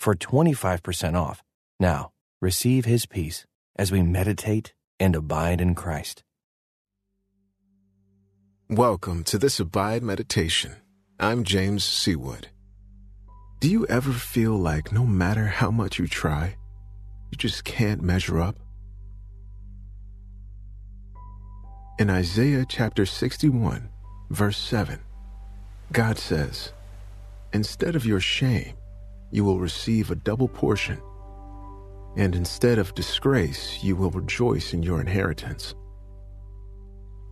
for 25% off. Now, receive his peace as we meditate and abide in Christ. Welcome to this Abide Meditation. I'm James Seawood. Do you ever feel like no matter how much you try, you just can't measure up? In Isaiah chapter 61, verse 7, God says, Instead of your shame, you will receive a double portion. And instead of disgrace, you will rejoice in your inheritance.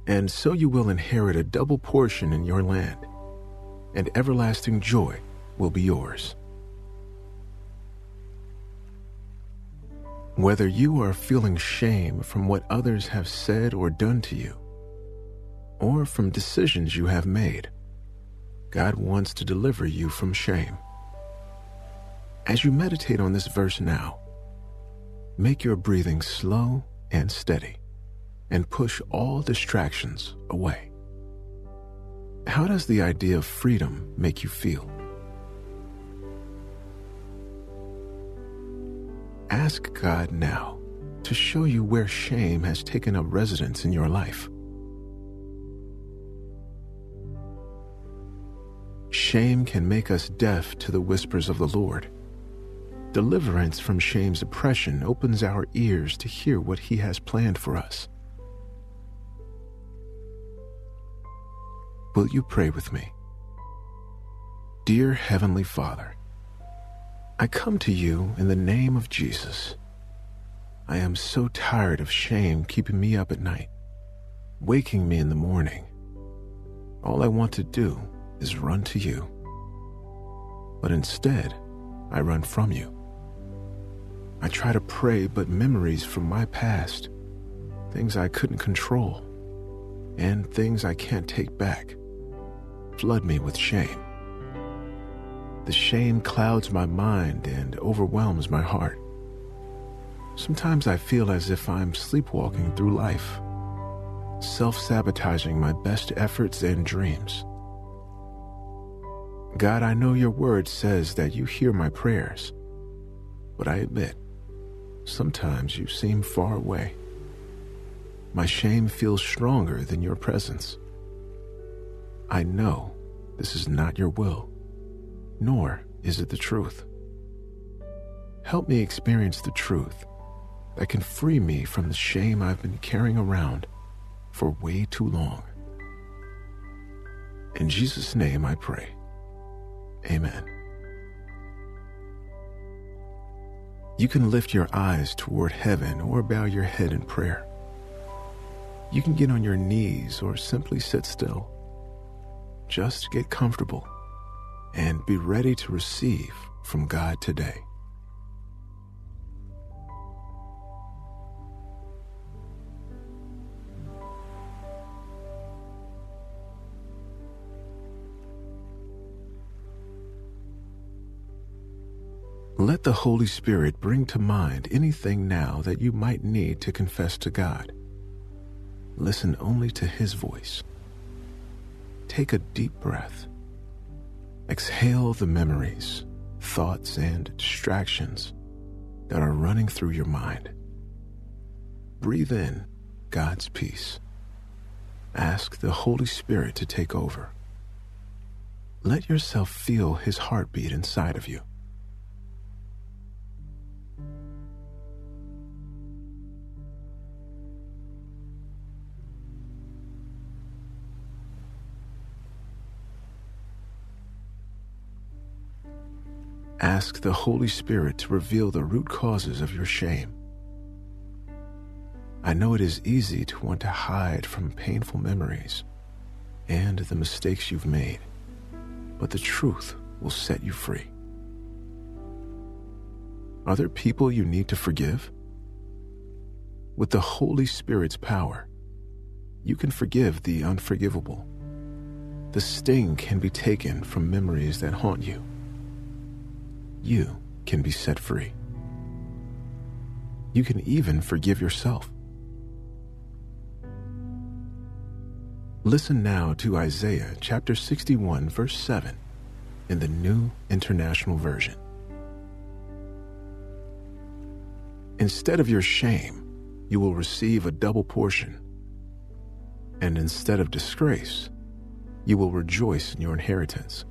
And so you will inherit a double portion in your land, and everlasting joy will be yours. Whether you are feeling shame from what others have said or done to you, or from decisions you have made, God wants to deliver you from shame. As you meditate on this verse now, make your breathing slow and steady and push all distractions away. How does the idea of freedom make you feel? Ask God now to show you where shame has taken up residence in your life. Shame can make us deaf to the whispers of the Lord Deliverance from shame's oppression opens our ears to hear what He has planned for us. Will you pray with me? Dear Heavenly Father, I come to you in the name of Jesus. I am so tired of shame keeping me up at night, waking me in the morning. All I want to do is run to you. But instead, I run from you. I try to pray, but memories from my past, things I couldn't control, and things I can't take back, flood me with shame. The shame clouds my mind and overwhelms my heart. Sometimes I feel as if I'm sleepwalking through life, self sabotaging my best efforts and dreams. God, I know your word says that you hear my prayers, but I admit, Sometimes you seem far away. My shame feels stronger than your presence. I know this is not your will, nor is it the truth. Help me experience the truth that can free me from the shame I've been carrying around for way too long. In Jesus' name I pray. Amen. You can lift your eyes toward heaven or bow your head in prayer. You can get on your knees or simply sit still. Just get comfortable and be ready to receive from God today. Let the Holy Spirit bring to mind anything now that you might need to confess to God. Listen only to His voice. Take a deep breath. Exhale the memories, thoughts, and distractions that are running through your mind. Breathe in God's peace. Ask the Holy Spirit to take over. Let yourself feel His heartbeat inside of you. Ask the Holy Spirit to reveal the root causes of your shame. I know it is easy to want to hide from painful memories and the mistakes you've made, but the truth will set you free. Are there people you need to forgive? With the Holy Spirit's power, you can forgive the unforgivable. The sting can be taken from memories that haunt you. You can be set free. You can even forgive yourself. Listen now to Isaiah chapter 61, verse 7 in the New International Version. Instead of your shame, you will receive a double portion. And instead of disgrace, you will rejoice in your inheritance.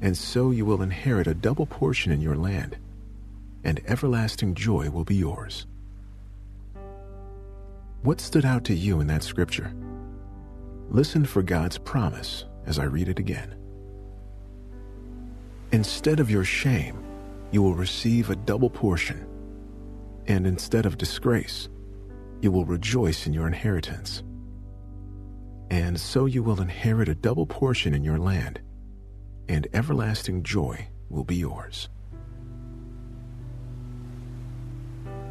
And so you will inherit a double portion in your land, and everlasting joy will be yours. What stood out to you in that scripture? Listen for God's promise as I read it again. Instead of your shame, you will receive a double portion, and instead of disgrace, you will rejoice in your inheritance. And so you will inherit a double portion in your land, and everlasting joy will be yours.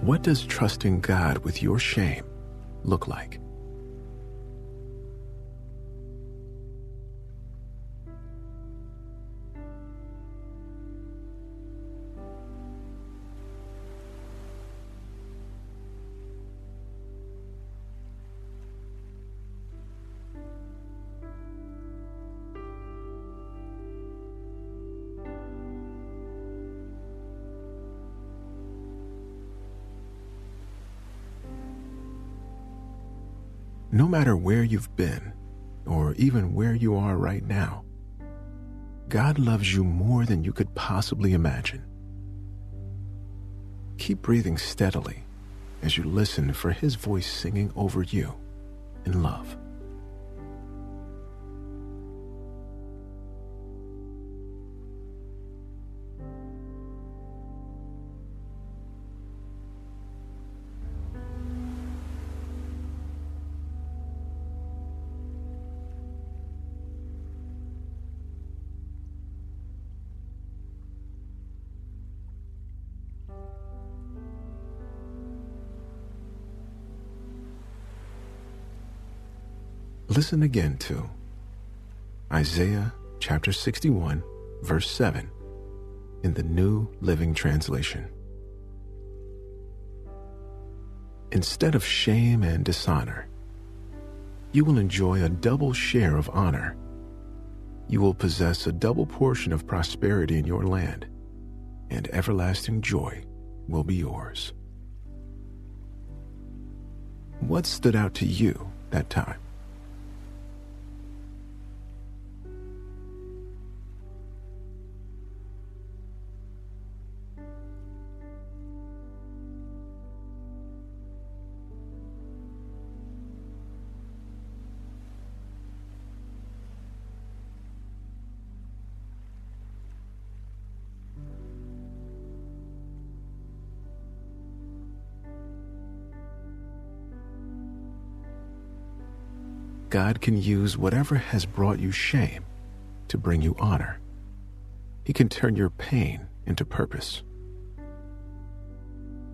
What does trusting God with your shame look like? No matter where you've been, or even where you are right now, God loves you more than you could possibly imagine. Keep breathing steadily as you listen for His voice singing over you in love. Listen again to Isaiah chapter 61, verse 7 in the New Living Translation. Instead of shame and dishonor, you will enjoy a double share of honor. You will possess a double portion of prosperity in your land, and everlasting joy will be yours. What stood out to you that time? God can use whatever has brought you shame to bring you honor. He can turn your pain into purpose.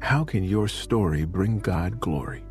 How can your story bring God glory?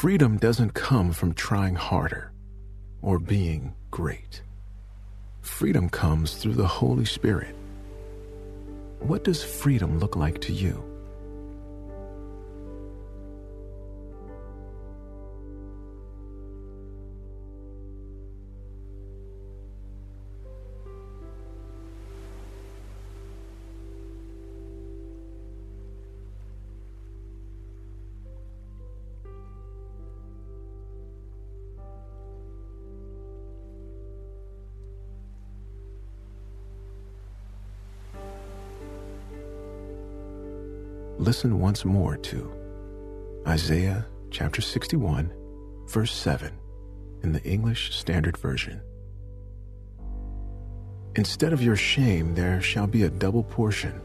Freedom doesn't come from trying harder or being great. Freedom comes through the Holy Spirit. What does freedom look like to you? Listen once more to Isaiah chapter 61, verse 7 in the English Standard Version. Instead of your shame, there shall be a double portion.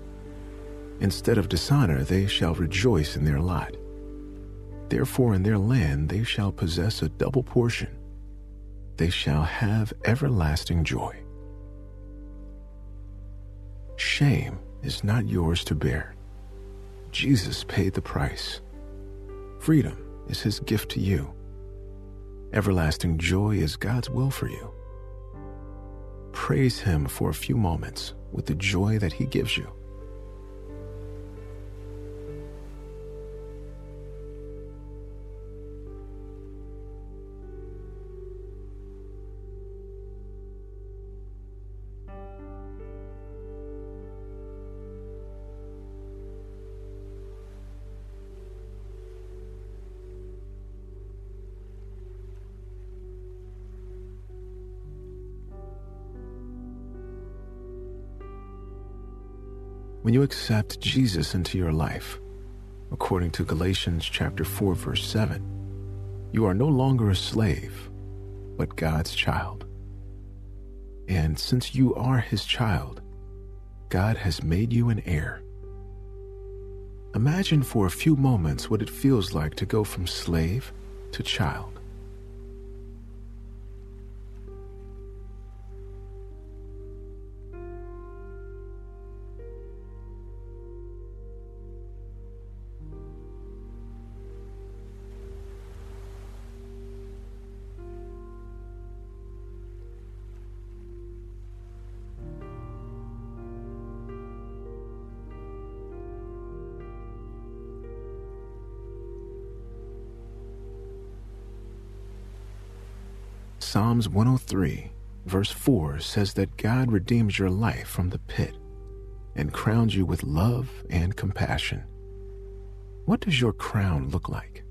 Instead of dishonor, they shall rejoice in their lot. Therefore, in their land they shall possess a double portion. They shall have everlasting joy. Shame is not yours to bear. Jesus paid the price. Freedom is his gift to you. Everlasting joy is God's will for you. Praise him for a few moments with the joy that he gives you. When you accept Jesus into your life, according to Galatians chapter 4 verse 7, you are no longer a slave, but God's child. And since you are his child, God has made you an heir. Imagine for a few moments what it feels like to go from slave to child. Psalms 103, verse 4 says that God redeems your life from the pit and crowns you with love and compassion. What does your crown look like?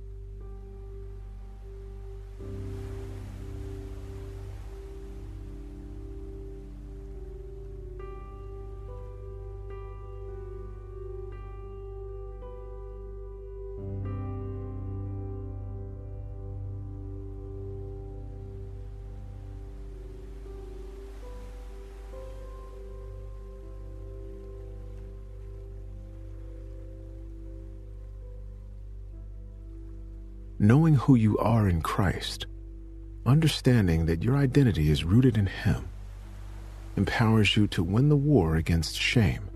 Knowing who you are in Christ, understanding that your identity is rooted in Him, empowers you to win the war against shame.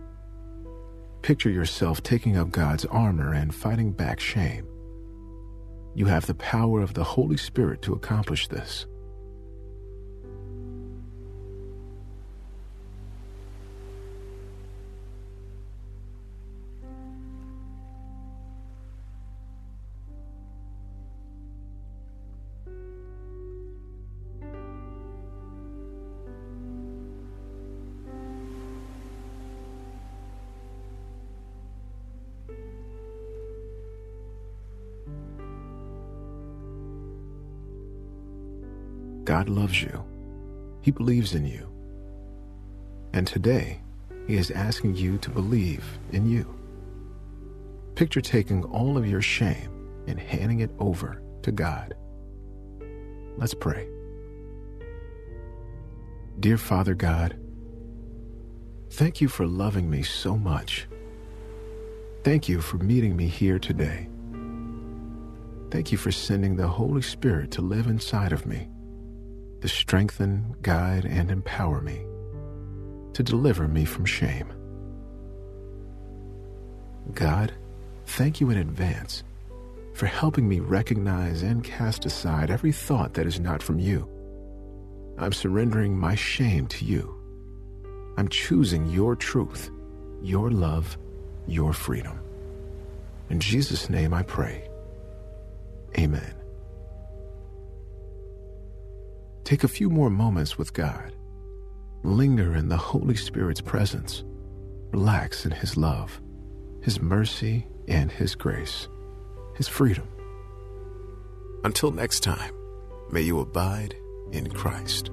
Picture yourself taking up God's armor and fighting back shame. You have the power of the Holy Spirit to accomplish this. God loves you. He believes in you. And today, He is asking you to believe in you. Picture taking all of your shame and handing it over to God. Let's pray. Dear Father God, thank you for loving me so much. Thank you for meeting me here today. Thank you for sending the Holy Spirit to live inside of me to strengthen, guide, and empower me, to deliver me from shame. God, thank you in advance for helping me recognize and cast aside every thought that is not from you. I'm surrendering my shame to you. I'm choosing your truth, your love, your freedom. In Jesus' name I pray. Amen. Take a few more moments with God. Linger in the Holy Spirit's presence. Relax in His love, His mercy, and His grace, His freedom. Until next time, may you abide in Christ.